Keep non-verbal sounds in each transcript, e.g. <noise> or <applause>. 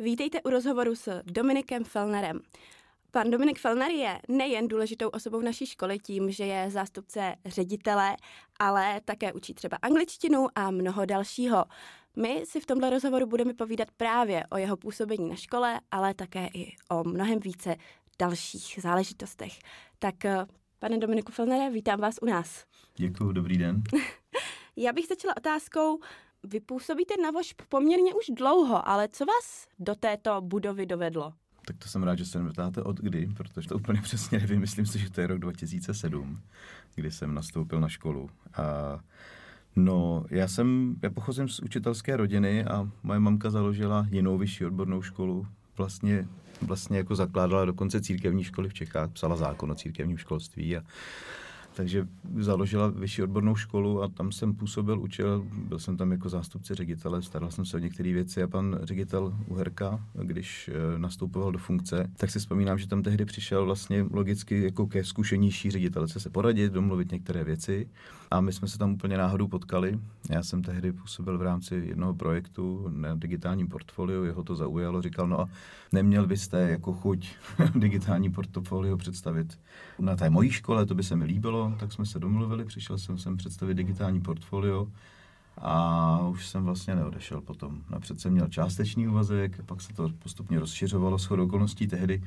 Vítejte u rozhovoru s Dominikem Fellnerem. Pan Dominik Fellner je nejen důležitou osobou naší školy tím, že je zástupce ředitele, ale také učí třeba angličtinu a mnoho dalšího. My si v tomhle rozhovoru budeme povídat právě o jeho působení na škole, ale také i o mnohem více dalších záležitostech. Tak eh, pane Dominiku Fellnere, vítám vás u nás. Děkuji, dobrý den. <laughs> Já bych začala otázkou, vy působíte na VOŠP poměrně už dlouho, ale co vás do této budovy dovedlo? Tak to jsem rád, že se mě ptáte od kdy, protože to úplně <laughs> přesně nevím. Myslím si, že to je rok 2007, kdy jsem nastoupil na školu. A No, já jsem, já pocházím z učitelské rodiny a moje mamka založila jinou vyšší odbornou školu. Vlastně, vlastně jako zakládala dokonce církevní školy v Čechách, psala zákon o církevním školství a takže založila vyšší odbornou školu a tam jsem působil, učil, byl jsem tam jako zástupce ředitele, staral jsem se o některé věci a pan ředitel Uherka, když eh, nastupoval do funkce, tak si vzpomínám, že tam tehdy přišel vlastně logicky jako ke zkušenější ředitelce se poradit, domluvit některé věci a my jsme se tam úplně náhodou potkali. Já jsem tehdy působil v rámci jednoho projektu na digitálním portfoliu, jeho to zaujalo, říkal, no a neměl byste jako chuť <laughs> digitální portfolio představit na té mojí škole, to by se mi líbilo, tak jsme se domluvili, přišel jsem sem představit digitální portfolio a už jsem vlastně neodešel potom. Napřed jsem měl částečný úvazek, pak se to postupně rozšiřovalo s okolností tehdy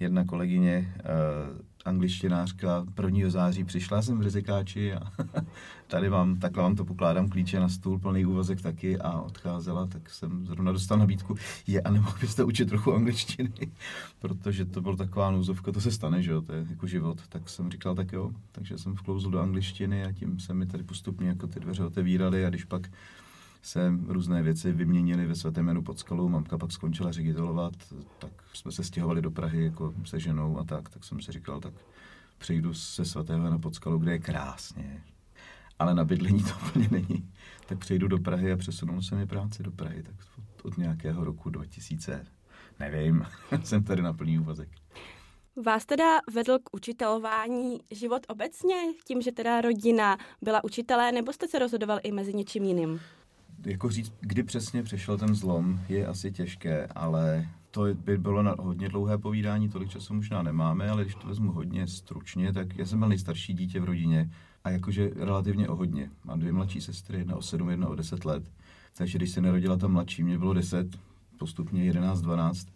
jedna kolegyně, uh, angličtinářka, 1. září přišla jsem v rizikáči a <laughs> tady vám, takhle vám to pokládám klíče na stůl, plný úvazek taky a odcházela, tak jsem zrovna dostal nabídku, je a nemohl byste učit trochu angličtiny, <laughs> protože to byla taková nouzovka, to se stane, že jo, to je jako život, tak jsem říkal, tak jo, takže jsem vklouzl do angličtiny a tím se mi tady postupně jako ty dveře otevíraly a když pak se různé věci vyměnily ve svatém jménu pod skalou. Mamka pak skončila ředitelovat, tak jsme se stěhovali do Prahy jako se ženou a tak, tak jsem si říkal, tak přejdu se svatého jména pod skalou, kde je krásně, ale na bydlení to úplně není. Tak přejdu do Prahy a přesunul se mi práci do Prahy, tak od, od nějakého roku 2000, nevím, <laughs> jsem tady na plný úvazek. Vás teda vedl k učitelování život obecně, tím, že teda rodina byla učitelé, nebo jste se rozhodoval i mezi něčím jiným? Jako říct, kdy přesně přešel ten zlom, je asi těžké, ale to by bylo na hodně dlouhé povídání, tolik času možná nemáme, ale když to vezmu hodně stručně, tak já jsem byl nejstarší dítě v rodině a jakože relativně o hodně. Mám dvě mladší sestry, jedna o sedm, jedna o deset let. Takže když se narodila ta mladší, mě bylo deset, postupně jedenáct, dvanáct,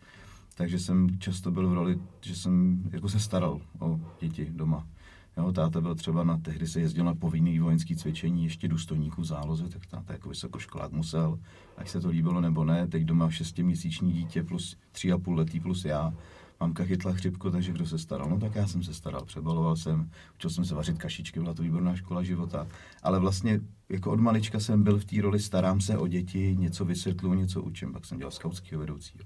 takže jsem často byl v roli, že jsem jako se staral o děti doma. Jo, táta byl třeba na, tehdy se jezdil na povinný vojenský cvičení ještě důstojníků záloze, tak táta jako vysokoškolák musel, ať se to líbilo nebo ne, teď doma šestiměsíční dítě plus tři a půl letý plus já, mamka chytla chřipku, takže kdo se staral? No tak já jsem se staral, přebaloval jsem, učil jsem se vařit kašičky, byla to výborná škola života, ale vlastně jako od malička jsem byl v té roli, starám se o děti, něco vysvětlu, něco učím, pak jsem dělal skautského vedoucího.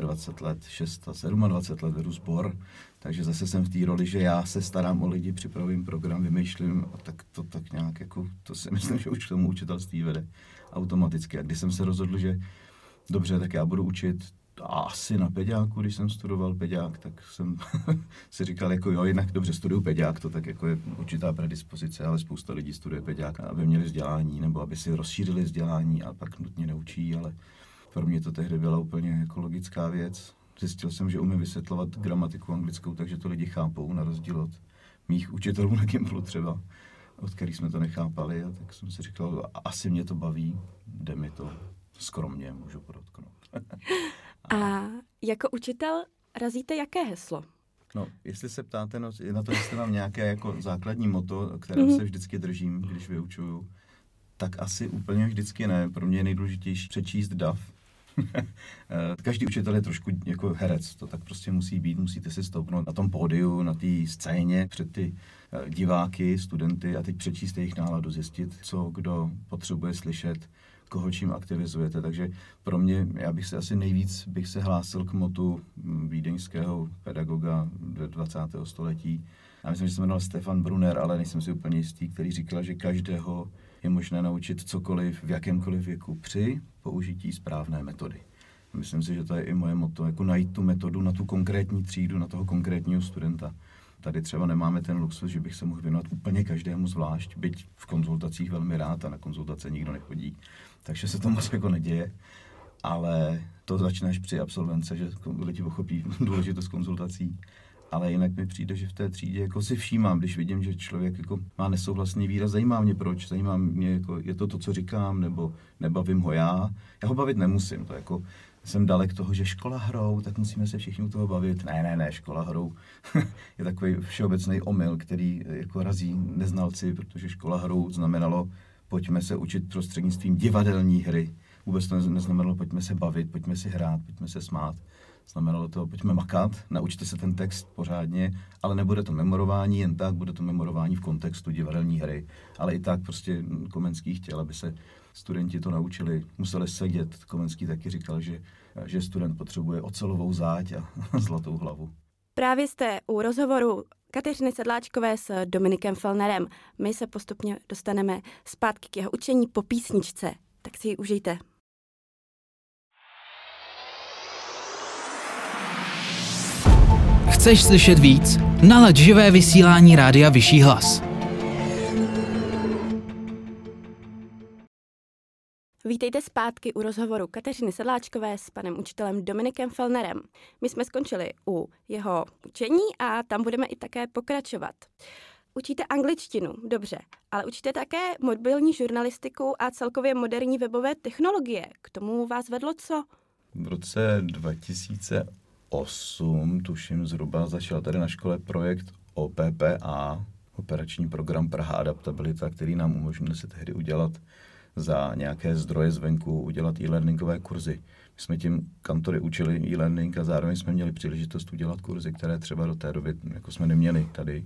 25 let, 6 a 27 let vedu sbor, takže zase jsem v té roli, že já se starám o lidi, připravím program, vymýšlím a tak to tak nějak jako, to si <laughs> myslím, že už k tomu učitelství vede automaticky. A když jsem se rozhodl, že dobře, tak já budu učit asi na peďáku, když jsem studoval peďák, tak jsem <laughs> si říkal, jako jo, jinak dobře studuju peďák, to tak jako je určitá predispozice, ale spousta lidí studuje peďák, aby měli vzdělání nebo aby si rozšířili vzdělání a pak nutně neučí, ale pro mě to tehdy byla úplně jako logická věc. Zjistil jsem, že umím vysvětlovat gramatiku anglickou, takže to lidi chápou, na rozdíl od mých učitelů <laughs> na Gimplu třeba, od kterých jsme to nechápali. A tak jsem si říkal, asi mě to baví, jde mi to skromně, můžu podotknout. <laughs> a jako učitel razíte jaké heslo? No, jestli se ptáte no, na to, jestli mám nějaké jako základní moto, které mm-hmm. se vždycky držím, když vyučuju, tak asi úplně vždycky ne. Pro mě je nejdůležitější přečíst DAF, <laughs> každý učitel je trošku jako herec, to tak prostě musí být, musíte si stoupnout na tom pódiu, na té scéně před ty eh, diváky, studenty a teď přečíst jejich náladu, zjistit, co kdo potřebuje slyšet, koho čím aktivizujete. Takže pro mě, já bych se asi nejvíc bych se hlásil k motu hm, vídeňského pedagoga 20. století. Já myslím, že se jmenoval Stefan Brunner, ale nejsem si úplně jistý, který říkal, že každého je možné naučit cokoliv v jakémkoliv věku při použití správné metody. Myslím si, že to je i moje moto, jako najít tu metodu na tu konkrétní třídu, na toho konkrétního studenta. Tady třeba nemáme ten luxus, že bych se mohl věnovat úplně každému zvlášť, byť v konzultacích velmi rád a na konzultace nikdo nechodí, takže se to moc jako neděje. Ale to začneš při absolvence, že lidi pochopí důležitost konzultací. Ale jinak mi přijde, že v té třídě jako si všímám, když vidím, že člověk jako má nesouhlasný výraz, zajímá mě proč, zajímá mě, jako, je to to, co říkám, nebo nebavím ho já. Já ho bavit nemusím, to jako jsem dalek toho, že škola hrou, tak musíme se všichni u toho bavit. Ne, ne, ne, škola hrou <laughs> je takový všeobecný omyl, který jako razí neznalci, protože škola hrou znamenalo, pojďme se učit prostřednictvím divadelní hry. Vůbec to neznamenalo, pojďme se bavit, pojďme si hrát, pojďme se smát. Znamenalo to, pojďme makat, naučte se ten text pořádně, ale nebude to memorování jen tak, bude to memorování v kontextu divadelní hry. Ale i tak prostě Komenský chtěl, aby se studenti to naučili, museli sedět. Komenský taky říkal, že, že student potřebuje ocelovou záď a <laughs> zlatou hlavu. Právě jste u rozhovoru Kateřiny Sedláčkové s Dominikem Felnerem. My se postupně dostaneme zpátky k jeho učení po písničce, tak si ji užijte. Chceš slyšet víc? Nalaď živé vysílání Rádia Vyšší hlas. Vítejte zpátky u rozhovoru Kateřiny Sedláčkové s panem učitelem Dominikem Felnerem. My jsme skončili u jeho učení a tam budeme i také pokračovat. Učíte angličtinu, dobře, ale učíte také mobilní žurnalistiku a celkově moderní webové technologie. K tomu vás vedlo co? V roce 2008, tuším zhruba, začal tady na škole projekt OPPA, operační program Praha Adaptabilita, který nám umožnil si tehdy udělat za nějaké zdroje zvenku udělat e-learningové kurzy. My jsme tím kantory učili e-learning a zároveň jsme měli příležitost udělat kurzy, které třeba do té doby jako jsme neměli tady.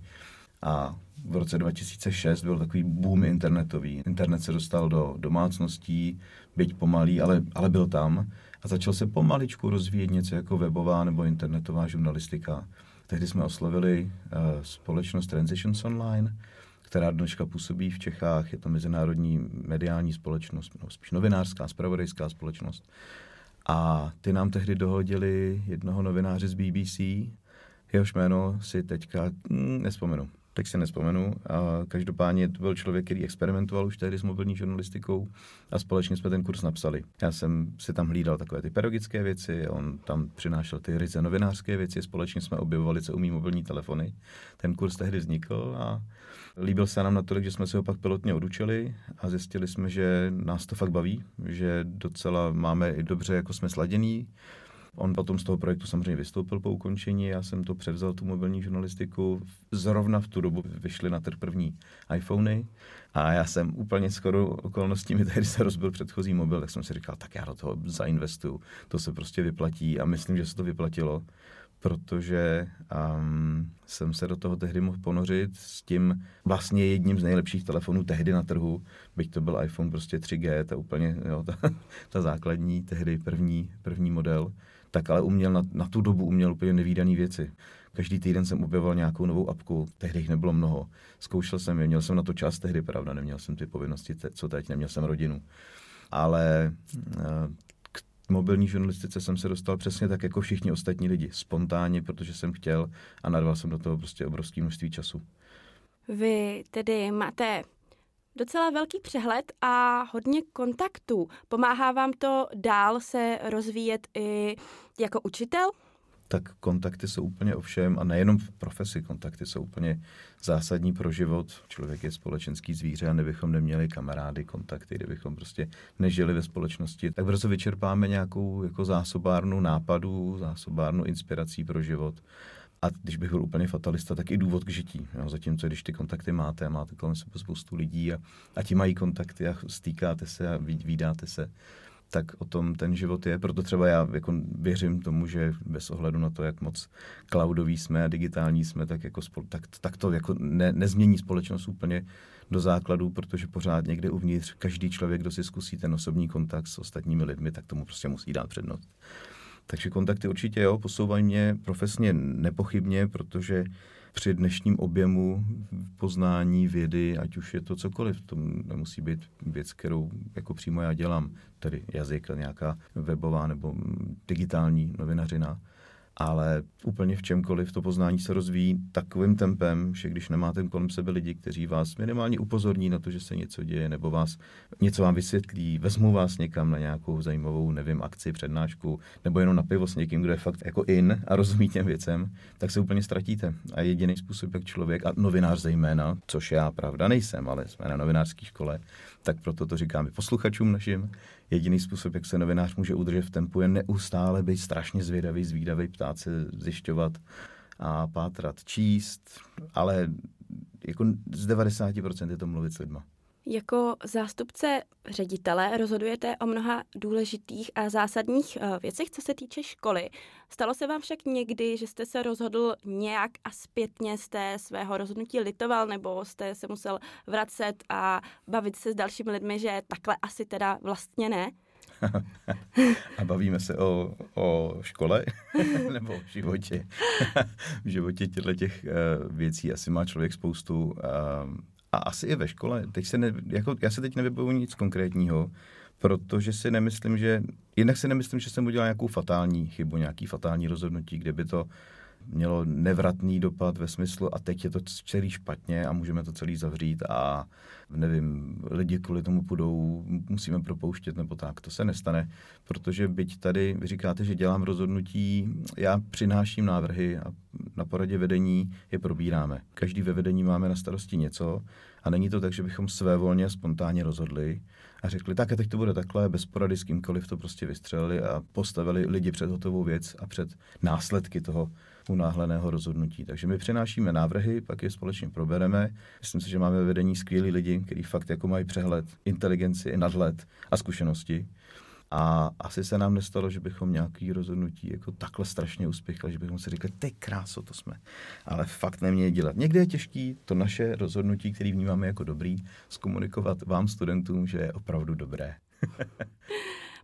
A v roce 2006 byl takový boom internetový. Internet se dostal do domácností, byť pomalý, ale, ale byl tam. A začal se pomaličku rozvíjet něco jako webová nebo internetová žurnalistika. Tehdy jsme oslovili uh, společnost Transitions Online, která dneška působí v Čechách. Je to mezinárodní mediální společnost, no, spíš novinářská, spravodajská společnost. A ty nám tehdy dohodili jednoho novináře z BBC, jehož jméno si teďka hm, nespomenu teď si nespomenu. A každopádně to byl člověk, který experimentoval už tehdy s mobilní žurnalistikou a společně jsme ten kurz napsali. Já jsem si tam hlídal takové ty pedagogické věci, on tam přinášel ty ryze novinářské věci, společně jsme objevovali, co umí mobilní telefony. Ten kurz tehdy vznikl a líbil se nám natolik, že jsme se ho pak pilotně odučili a zjistili jsme, že nás to fakt baví, že docela máme i dobře, jako jsme sladění, On potom z toho projektu samozřejmě vystoupil po ukončení, já jsem to převzal, tu mobilní žurnalistiku. Zrovna v tu dobu vyšly na trh první iPhony a já jsem úplně skoro okolností, mi tehdy se rozbil předchozí mobil, tak jsem si říkal, tak já do toho zainvestuju, to se prostě vyplatí a myslím, že se to vyplatilo protože um, jsem se do toho tehdy mohl ponořit s tím vlastně jedním z nejlepších telefonů tehdy na trhu, byť to byl iPhone prostě 3G, ta úplně, jo, ta, ta základní, tehdy první, první model tak ale uměl na, na tu dobu uměl úplně nevýdaný věci. Každý týden jsem objevoval nějakou novou apku, tehdy jich nebylo mnoho. Zkoušel jsem je, měl jsem na to čas tehdy, pravda, neměl jsem ty povinnosti, co teď, neměl jsem rodinu. Ale eh, k mobilní žurnalistice jsem se dostal přesně tak jako všichni ostatní lidi, spontánně, protože jsem chtěl a nadval jsem do toho prostě obrovské množství času. Vy tedy máte docela velký přehled a hodně kontaktů. Pomáhá vám to dál se rozvíjet i jako učitel? tak kontakty jsou úplně ovšem, a nejenom v profesi, kontakty jsou úplně zásadní pro život. Člověk je společenský zvíře a nebychom neměli kamarády, kontakty, kdybychom prostě nežili ve společnosti, tak brzo vyčerpáme nějakou jako zásobárnu nápadů, zásobárnu inspirací pro život. A když bych byl úplně fatalista, tak i důvod k žití. Jo? Zatímco když ty kontakty máte a máte kolem sebe spoustu lidí a, a ti mají kontakty a stýkáte se a vydáte se, tak o tom ten život je. Proto třeba já jako věřím tomu, že bez ohledu na to, jak moc cloudový jsme a digitální jsme, tak, jako tak, tak to jako ne, nezmění společnost úplně do základů, protože pořád někde uvnitř každý člověk, kdo si zkusí ten osobní kontakt s ostatními lidmi, tak tomu prostě musí dát přednost. Takže kontakty určitě jo, posouvají mě profesně nepochybně, protože při dnešním objemu poznání vědy, ať už je to cokoliv, to nemusí být věc, kterou jako přímo já dělám, tedy jazyk, nějaká webová nebo digitální novinařina, ale úplně v čemkoliv to poznání se rozvíjí takovým tempem, že když nemáte kolem sebe lidi, kteří vás minimálně upozorní na to, že se něco děje, nebo vás něco vám vysvětlí, vezmu vás někam na nějakou zajímavou, nevím, akci, přednášku, nebo jenom na pivo s někým, kdo je fakt jako in a rozumí těm věcem, tak se úplně ztratíte. A jediný způsob, jak člověk, a novinář zejména, což já pravda nejsem, ale jsme na novinářské škole, tak proto to říkáme posluchačům našim, jediný způsob, jak se novinář může udržet v tempu, je neustále být strašně zvědavý, zvídavý, ptát se, zjišťovat a pátrat, číst, ale jako z 90% je to mluvit s lidma. Jako zástupce ředitele rozhodujete o mnoha důležitých a zásadních eh, věcech, co se týče školy. Stalo se vám však někdy, že jste se rozhodl nějak a zpětně jste svého rozhodnutí litoval, nebo jste se musel vracet a bavit se s dalšími lidmi, že takhle asi teda vlastně ne? <laughs> a bavíme se o, o škole <laughs> nebo o životě. <laughs> v životě těchto těch uh, věcí asi má člověk spoustu uh, a asi i ve škole. Teď se ne, jako, já se teď nevybavu nic konkrétního, protože si nemyslím, že, jednak si nemyslím, že jsem udělal nějakou fatální chybu, nějaký fatální rozhodnutí, kde by to mělo nevratný dopad ve smyslu a teď je to celý špatně a můžeme to celý zavřít a nevím, lidi kvůli tomu půjdou, musíme propouštět nebo tak. To se nestane, protože byť tady vy říkáte, že dělám rozhodnutí, já přináším návrhy a na poradě vedení je probíráme. Každý ve vedení máme na starosti něco a není to tak, že bychom své volně a spontánně rozhodli a řekli, tak a teď to bude takhle, bez porady s kýmkoliv to prostě vystřelili a postavili lidi před hotovou věc a před následky toho unáhleného rozhodnutí. Takže my přinášíme návrhy, pak je společně probereme. Myslím si, že máme vedení skvělí lidi, kteří fakt jako mají přehled, inteligenci, nadhled a zkušenosti. A asi se nám nestalo, že bychom nějaký rozhodnutí jako takhle strašně uspěchali, že bychom si řekli, ty kráso, to jsme. Ale fakt neměli dělat. Někdy je těžký to naše rozhodnutí, které vnímáme jako dobrý, zkomunikovat vám, studentům, že je opravdu dobré. <laughs>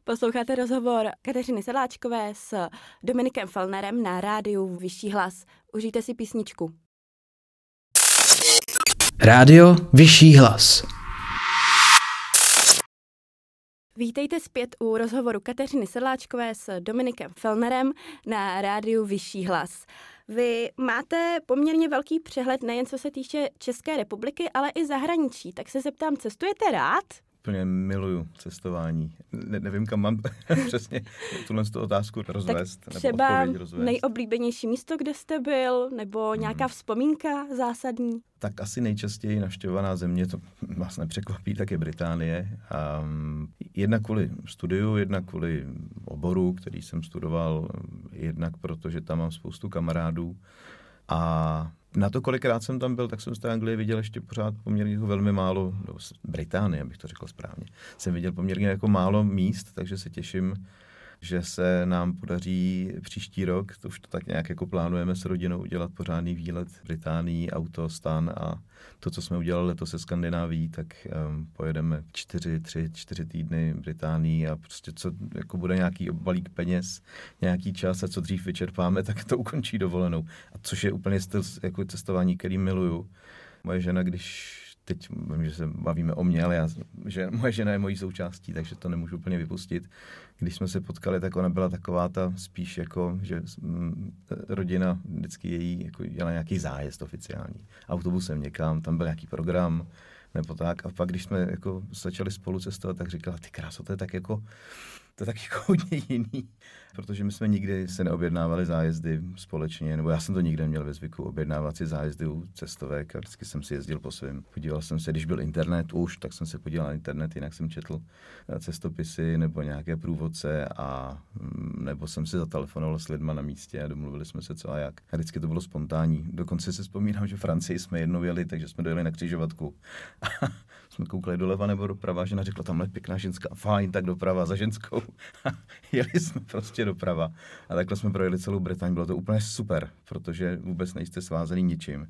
Posloucháte rozhovor Kateřiny Sedláčkové s Dominikem Felnerem na rádiu Vyšší hlas. Užijte si písničku. Rádio Vyšší hlas. Vítejte zpět u rozhovoru Kateřiny Sedláčkové s Dominikem Felnerem na rádiu Vyšší hlas. Vy máte poměrně velký přehled nejen co se týče České republiky, ale i zahraničí. Tak se zeptám, cestujete rád? Úplně miluju cestování. Ne, nevím, kam mám <laughs> přesně tuhle otázku rozvést. Tak třeba nebo rozvést. nejoblíbenější místo, kde jste byl, nebo hmm. nějaká hmm. vzpomínka zásadní? Tak asi nejčastěji navštěvovaná země, to vás nepřekvapí, tak je Británie. Um, jedna kvůli studiu, jedna kvůli oboru, který jsem studoval, jednak protože tam mám spoustu kamarádů. A na to, kolikrát jsem tam byl, tak jsem z té Anglie viděl ještě pořád poměrně jako velmi málo, no, Británie, abych to řekl správně, jsem viděl poměrně jako málo míst, takže se těším, že se nám podaří příští rok, to už to tak nějak jako plánujeme s rodinou, udělat pořádný výlet Británii, auto, stan a to, co jsme udělali letos se Skandináví, tak um, pojedeme čtyři, tři, čtyři týdny Británii a prostě co jako bude nějaký balík peněz, nějaký čas a co dřív vyčerpáme, tak to ukončí dovolenou. A což je úplně styl jako cestování, který miluju. Moje žena, když teď vím, že se bavíme o mě, ale já, že moje žena je mojí součástí, takže to nemůžu úplně vypustit. Když jsme se potkali, tak ona byla taková ta spíš jako, že mm, rodina vždycky její jako dělala nějaký zájezd oficiální. Autobusem někam, tam byl nějaký program, nebo tak. A pak, když jsme jako začali spolu cestovat, tak říkala, ty kráso, to je tak jako <laughs> to je tak jako hodně jiný, protože my jsme nikdy se neobjednávali zájezdy společně, nebo já jsem to nikdy neměl ve zvyku objednávat si zájezdy u cestovek a vždycky jsem si jezdil po svém. Podíval jsem se, když byl internet už, tak jsem se podíval na internet, jinak jsem četl eh, cestopisy nebo nějaké průvodce a mm, nebo jsem si zatelefonoval s lidma na místě a domluvili jsme se co a jak. A vždycky to bylo spontánní. Dokonce si vzpomínám, že Francii jsme jednou jeli, takže jsme dojeli na křižovatku. <laughs> jsme koukali doleva nebo doprava, žena řekla, tamhle pěkná ženská, fajn, tak doprava za ženskou. <laughs> Jeli jsme prostě doprava. A takhle jsme projeli celou Británii, bylo to úplně super, protože vůbec nejste svázaný ničím.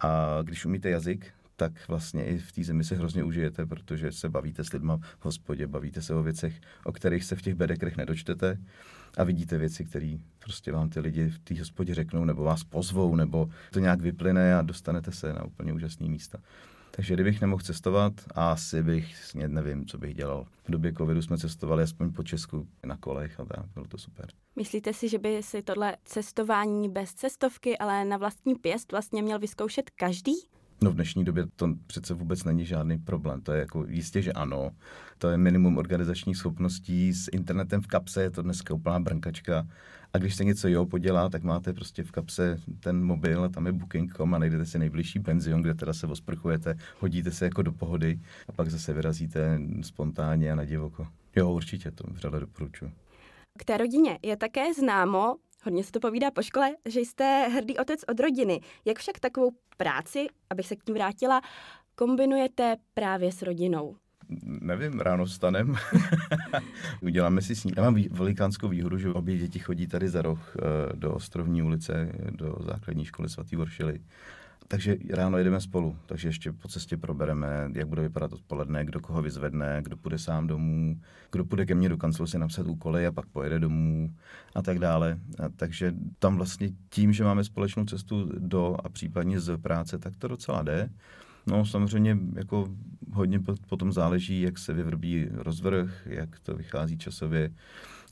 A když umíte jazyk, tak vlastně i v té zemi se hrozně užijete, protože se bavíte s lidma v hospodě, bavíte se o věcech, o kterých se v těch bedekrech nedočtete a vidíte věci, které prostě vám ty lidi v té hospodě řeknou, nebo vás pozvou, nebo to nějak vyplyne a dostanete se na úplně úžasné místa. Takže kdybych nemohl cestovat, asi bych, nevím, co bych dělal. V době covidu jsme cestovali aspoň po Česku na kolech a tak, bylo to super. Myslíte si, že by si tohle cestování bez cestovky, ale na vlastní pěst vlastně měl vyzkoušet každý? No v dnešní době to přece vůbec není žádný problém. To je jako jistě, že ano. To je minimum organizačních schopností. S internetem v kapse je to dneska úplná brnkačka. A když se něco jo podělá, tak máte prostě v kapse ten mobil a tam je booking.com a najdete si nejbližší penzion, kde teda se osprchujete, hodíte se jako do pohody a pak zase vyrazíte spontánně a na divoko. Jo, určitě to vřele doporučuji. K té rodině je také známo, hodně se to povídá po škole, že jste hrdý otec od rodiny. Jak však takovou práci, abych se k ní vrátila, kombinujete právě s rodinou? nevím, ráno vstanem, <laughs> uděláme si sníh. Já mám velikánskou výhodu, že obě děti chodí tady za roh eh, do Ostrovní ulice, do základní školy svatý Voršily. Takže ráno jedeme spolu, takže ještě po cestě probereme, jak bude vypadat odpoledne, kdo koho vyzvedne, kdo půjde sám domů, kdo půjde ke mně do kanclu si napsat úkoly a pak pojede domů a tak dále. A takže tam vlastně tím, že máme společnou cestu do a případně z práce, tak to docela jde. No samozřejmě jako hodně potom záleží, jak se vyvrbí rozvrh, jak to vychází časově,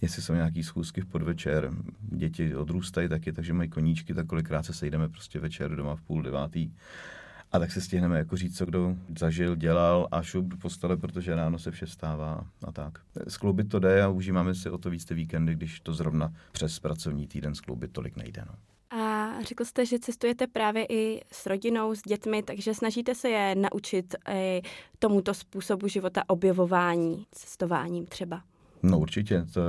jestli jsou nějaký schůzky v podvečer. Děti odrůstají taky, takže mají koníčky, tak kolikrát se sejdeme prostě večer doma v půl devátý. A tak se stihneme jako říct, co kdo zažil, dělal a šup do postele, protože ráno se vše stává a tak. Skloubit to jde a užíváme si o to víc ty víkendy, když to zrovna přes pracovní týden skloubit tolik nejde. No. A řekl jste, že cestujete právě i s rodinou, s dětmi, takže snažíte se je naučit i tomuto způsobu života objevování, cestováním třeba. No určitě, to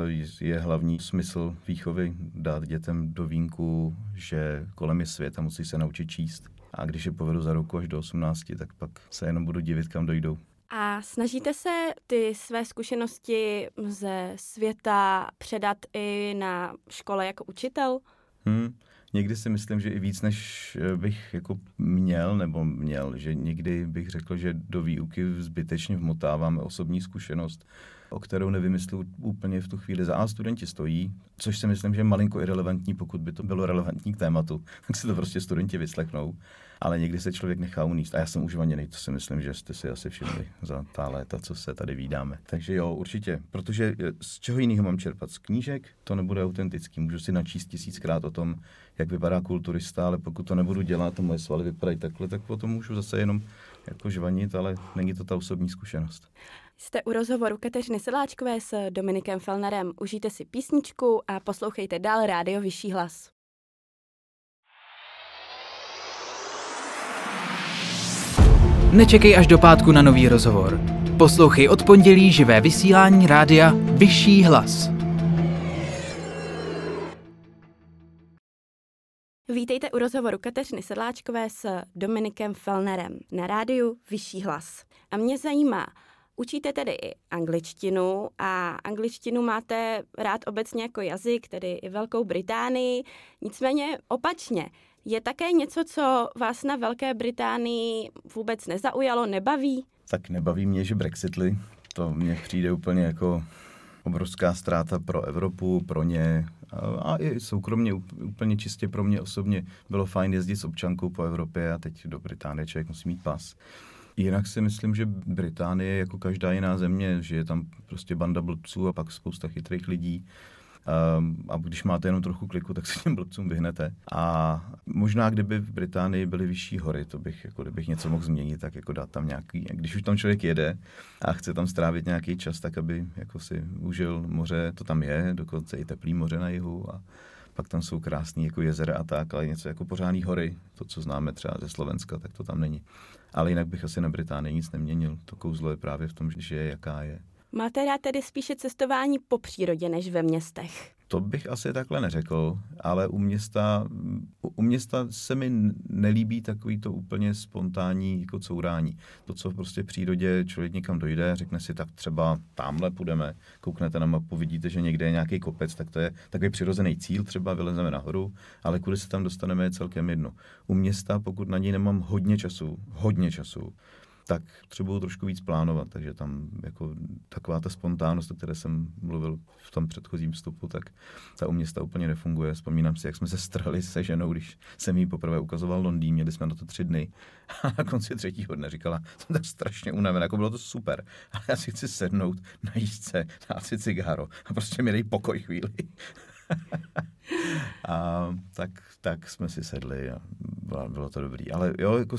je hlavní smysl výchovy, dát dětem do vínku, že kolem je svět a musí se naučit číst. A když je povedu za ruku až do 18, tak pak se jenom budu divit, kam dojdou. A snažíte se ty své zkušenosti ze světa předat i na škole jako učitel? Hmm někdy si myslím, že i víc, než eh, bych jako měl nebo měl, že někdy bych řekl, že do výuky zbytečně vmotáváme osobní zkušenost, o kterou nevymyslu úplně v tu chvíli. Za A studenti stojí, což si myslím, že je malinko irrelevantní, pokud by to bylo relevantní k tématu, <laughs> tak si to prostě studenti vyslechnou. Ale někdy se člověk nechá uníst. A já jsem užvaněný, to si myslím, že jste si asi všimli za ta léta, co se tady vídáme. Takže jo, určitě. Protože eh, z čeho jiného mám čerpat? Z knížek? To nebude autentický. Můžu si načíst tisíckrát o tom, jak vypadá kulturista, ale pokud to nebudu dělat a moje svaly vypadají takhle, tak potom můžu zase jenom jako žvanit, ale není to ta osobní zkušenost. Jste u rozhovoru Kateřiny Sedláčkové s Dominikem Felnerem. Užijte si písničku a poslouchejte dál rádio Vyšší hlas. Nečekej až do pátku na nový rozhovor. Poslouchej od pondělí živé vysílání rádia Vyšší hlas. Vítejte u rozhovoru Kateřiny Sedláčkové s Dominikem Felnerem na rádiu Vyšší hlas. A mě zajímá, učíte tedy i angličtinu a angličtinu máte rád obecně jako jazyk, tedy i Velkou Británii, nicméně opačně. Je také něco, co vás na Velké Británii vůbec nezaujalo, nebaví? Tak nebaví mě, že Brexitli. To mně přijde úplně jako obrovská ztráta pro Evropu, pro ně a i soukromně, úplně čistě pro mě osobně bylo fajn jezdit s občankou po Evropě a teď do Británie člověk musí mít pas. Jinak si myslím, že Británie jako každá jiná země, že je tam prostě banda blbců a pak spousta chytrých lidí Um, a když máte jenom trochu kliku, tak se těm blbcům vyhnete. A možná, kdyby v Británii byly vyšší hory, to bych, jako kdybych něco mohl změnit, tak jako dát tam nějaký, když už tam člověk jede a chce tam strávit nějaký čas, tak aby jako si užil moře, to tam je, dokonce i teplý moře na jihu a pak tam jsou krásné jako jezera a tak, ale něco jako pořádný hory, to, co známe třeba ze Slovenska, tak to tam není. Ale jinak bych asi na Británii nic neměnil. To kouzlo je právě v tom, že je jaká je. Máte rád tedy spíše cestování po přírodě než ve městech? To bych asi takhle neřekl, ale u města, u města se mi nelíbí takový to úplně spontánní jako courání. To, co prostě v přírodě člověk někam dojde, řekne si, tak třeba tamhle půjdeme, kouknete na mapu, vidíte, že někde je nějaký kopec, tak to je takový přirozený cíl, třeba vylezeme nahoru, ale kudy se tam dostaneme je celkem jedno. U města, pokud na něj nemám hodně času, hodně času, tak potřebuju trošku víc plánovat, takže tam jako taková ta spontánnost, o které jsem mluvil v tom předchozím vstupu, tak ta u města úplně nefunguje. Vzpomínám si, jak jsme se strhali se ženou, když jsem jí poprvé ukazoval Londýn, měli jsme na to tři dny <laughs> a na konci třetího dne říkala, jsem tak strašně unavená, jako bylo to super, <laughs> ale já si chci sednout na jízdce, dát si cigáro a prostě mi dej pokoj chvíli. <laughs> a tak, tak jsme si sedli a bylo, bylo to dobrý. Ale jo, jako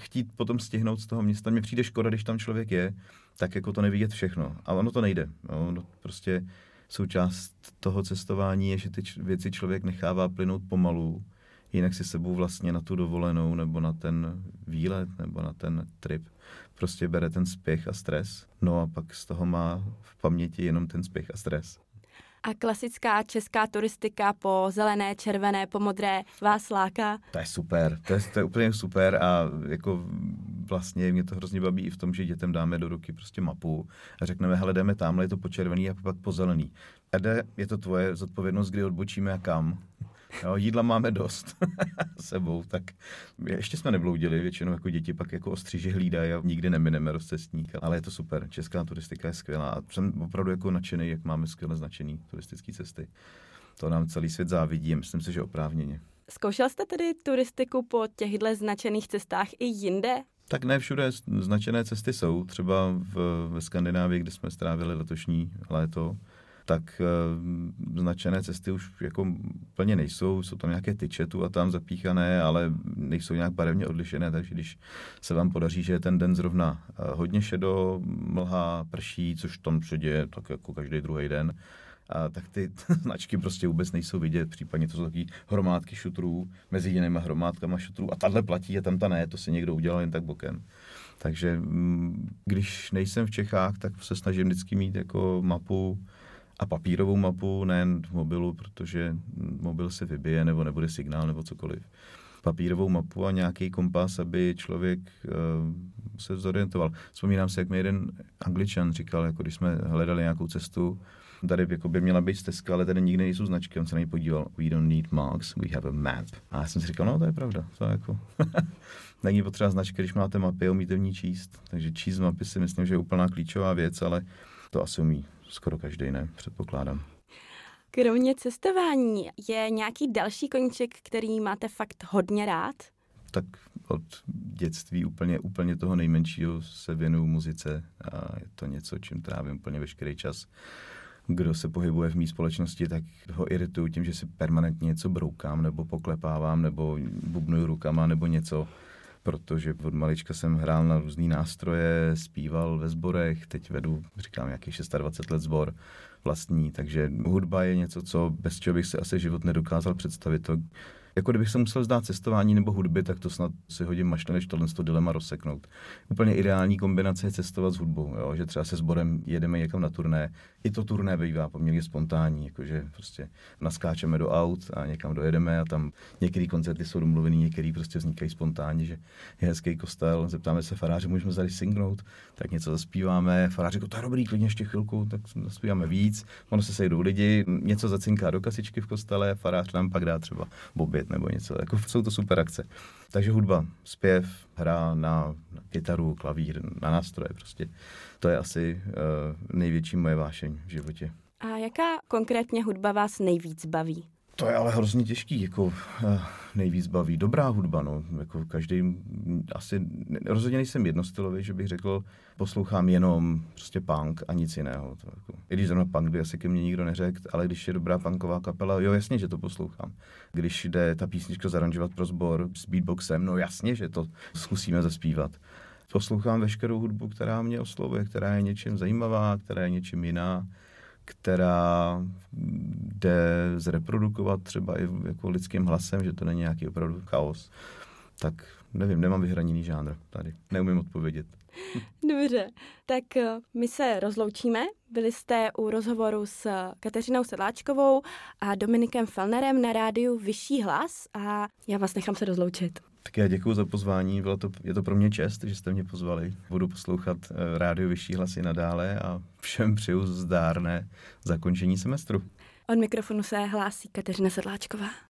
chtít potom stihnout z toho města, mně přijde škoda, když tam člověk je, tak jako to nevidět všechno. A ono to nejde. Jo, no, prostě součást toho cestování je, že ty věci člověk nechává plynout pomalu, jinak si sebou vlastně na tu dovolenou nebo na ten výlet nebo na ten trip prostě bere ten spěch a stres. No a pak z toho má v paměti jenom ten spěch a stres. A klasická česká turistika po zelené, červené, po modré vás láká? To je super, to je, to je úplně super a jako vlastně mě to hrozně baví i v tom, že dětem dáme do ruky prostě mapu a řekneme, hele, jdeme tamhle, je to po červený a pak po zelený. Ede, je to tvoje zodpovědnost, kdy odbočíme a kam. Jo, jídla máme dost <laughs> sebou, tak ještě jsme nebloudili, většinou jako děti pak jako ostříži hlídají a nikdy nemineme rozcestník, ale je to super. Česká turistika je skvělá a jsem opravdu jako nadšený, jak máme skvěle značený turistické cesty. To nám celý svět závidí, myslím si, že oprávněně. Zkoušel jste tedy turistiku po těchto značených cestách i jinde? Tak ne všude značené cesty jsou. Třeba v, ve Skandinávii, kde jsme strávili letošní léto, tak uh, značené cesty už jako plně nejsou, jsou tam nějaké tyče tu a tam zapíchané, ale nejsou nějak barevně odlišené, takže když se vám podaří, že je ten den zrovna uh, hodně šedo, mlha, prší, což tam se děje tak jako každý druhý den, a tak ty <laughs> značky prostě vůbec nejsou vidět, případně to jsou taky hromádky šutrů mezi jinými hromádkama šutrů. A tahle platí a tam ta ne, to si někdo udělal jen tak bokem. Takže mm, když nejsem v Čechách, tak se snažím vždycky mít jako mapu a papírovou mapu, nejen v mobilu, protože mobil se vybije nebo nebude signál nebo cokoliv. Papírovou mapu a nějaký kompas, aby člověk uh, se zorientoval. Vzpomínám si, jak mi jeden angličan říkal, jako když jsme hledali nějakou cestu, tady jako by měla být stezka, ale tady nikde nejsou značky. On se na ní podíval, we don't need marks, we have a map. A já jsem si říkal, no to je pravda, to je jako... <laughs> Není potřeba značky, když máte mapy umíte v ní číst. Takže číst mapy si myslím, že je úplná klíčová věc, ale to asi umí skoro každý, ne, předpokládám. Kromě cestování je nějaký další koníček, který máte fakt hodně rád? Tak od dětství úplně, úplně toho nejmenšího se věnuju muzice a je to něco, čím trávím úplně veškerý čas. Kdo se pohybuje v mý společnosti, tak ho irituju tím, že si permanentně něco broukám nebo poklepávám nebo bubnuju rukama nebo něco protože od malička jsem hrál na různé nástroje, zpíval ve sborech, teď vedu, říkám, nějakých 26 let sbor vlastní, takže hudba je něco, co bez čeho bych si asi život nedokázal představit. To jako kdybych se musel zdát cestování nebo hudby, tak to snad si hodím mašle, než tohle to dilema rozseknout. Úplně ideální kombinace je cestovat s hudbou, jo? že třeba se sborem jedeme někam na turné. I to turné bývá poměrně spontánní, jakože prostě naskáčeme do aut a někam dojedeme a tam některé koncerty jsou domluvený, některé prostě vznikají spontánně, že je hezký kostel, zeptáme se faráře, můžeme tady singnout, tak něco zaspíváme, farář jako to je dobrý, klidně ještě chvilku, tak zaspíváme víc, ono se sejdou lidi, něco zacinká do kasičky v kostele, farář nám pak dá třeba bobě nebo něco. Jako jsou to super akce. Takže hudba, zpěv, hra na, na kytaru, klavír, na nástroje prostě. To je asi uh, největší moje vášeň v životě. A jaká konkrétně hudba vás nejvíc baví? To je ale hrozně těžký, jako uh, nejvíc baví. Dobrá hudba, no, jako každý, asi, rozhodně nejsem jednostylový, že bych řekl, poslouchám jenom prostě punk a nic jiného. To jako, I když zrovna punk by asi ke mně nikdo neřekl, ale když je dobrá punková kapela, jo, jasně, že to poslouchám. Když jde ta písnička zaranžovat pro sbor s beatboxem, no jasně, že to zkusíme zaspívat. Poslouchám veškerou hudbu, která mě oslovuje, která je něčím zajímavá, která je něčím jiná která jde zreprodukovat třeba i jako lidským hlasem, že to není nějaký opravdu chaos, tak nevím, nemám vyhraněný žánr tady. Neumím odpovědět. <laughs> Dobře, tak eh, my se rozloučíme. Byli jste u rozhovoru s Kateřinou Sedláčkovou a Dominikem Felnerem na rádiu Vyšší hlas a já vás nechám se rozloučit. Tak já děkuji za pozvání, Bylo to, je to pro mě čest, že jste mě pozvali. Budu poslouchat eh, rádio Vyšší hlasy nadále a všem přeju zdárné zakončení semestru. Od mikrofonu se hlásí Kateřina Sedláčková.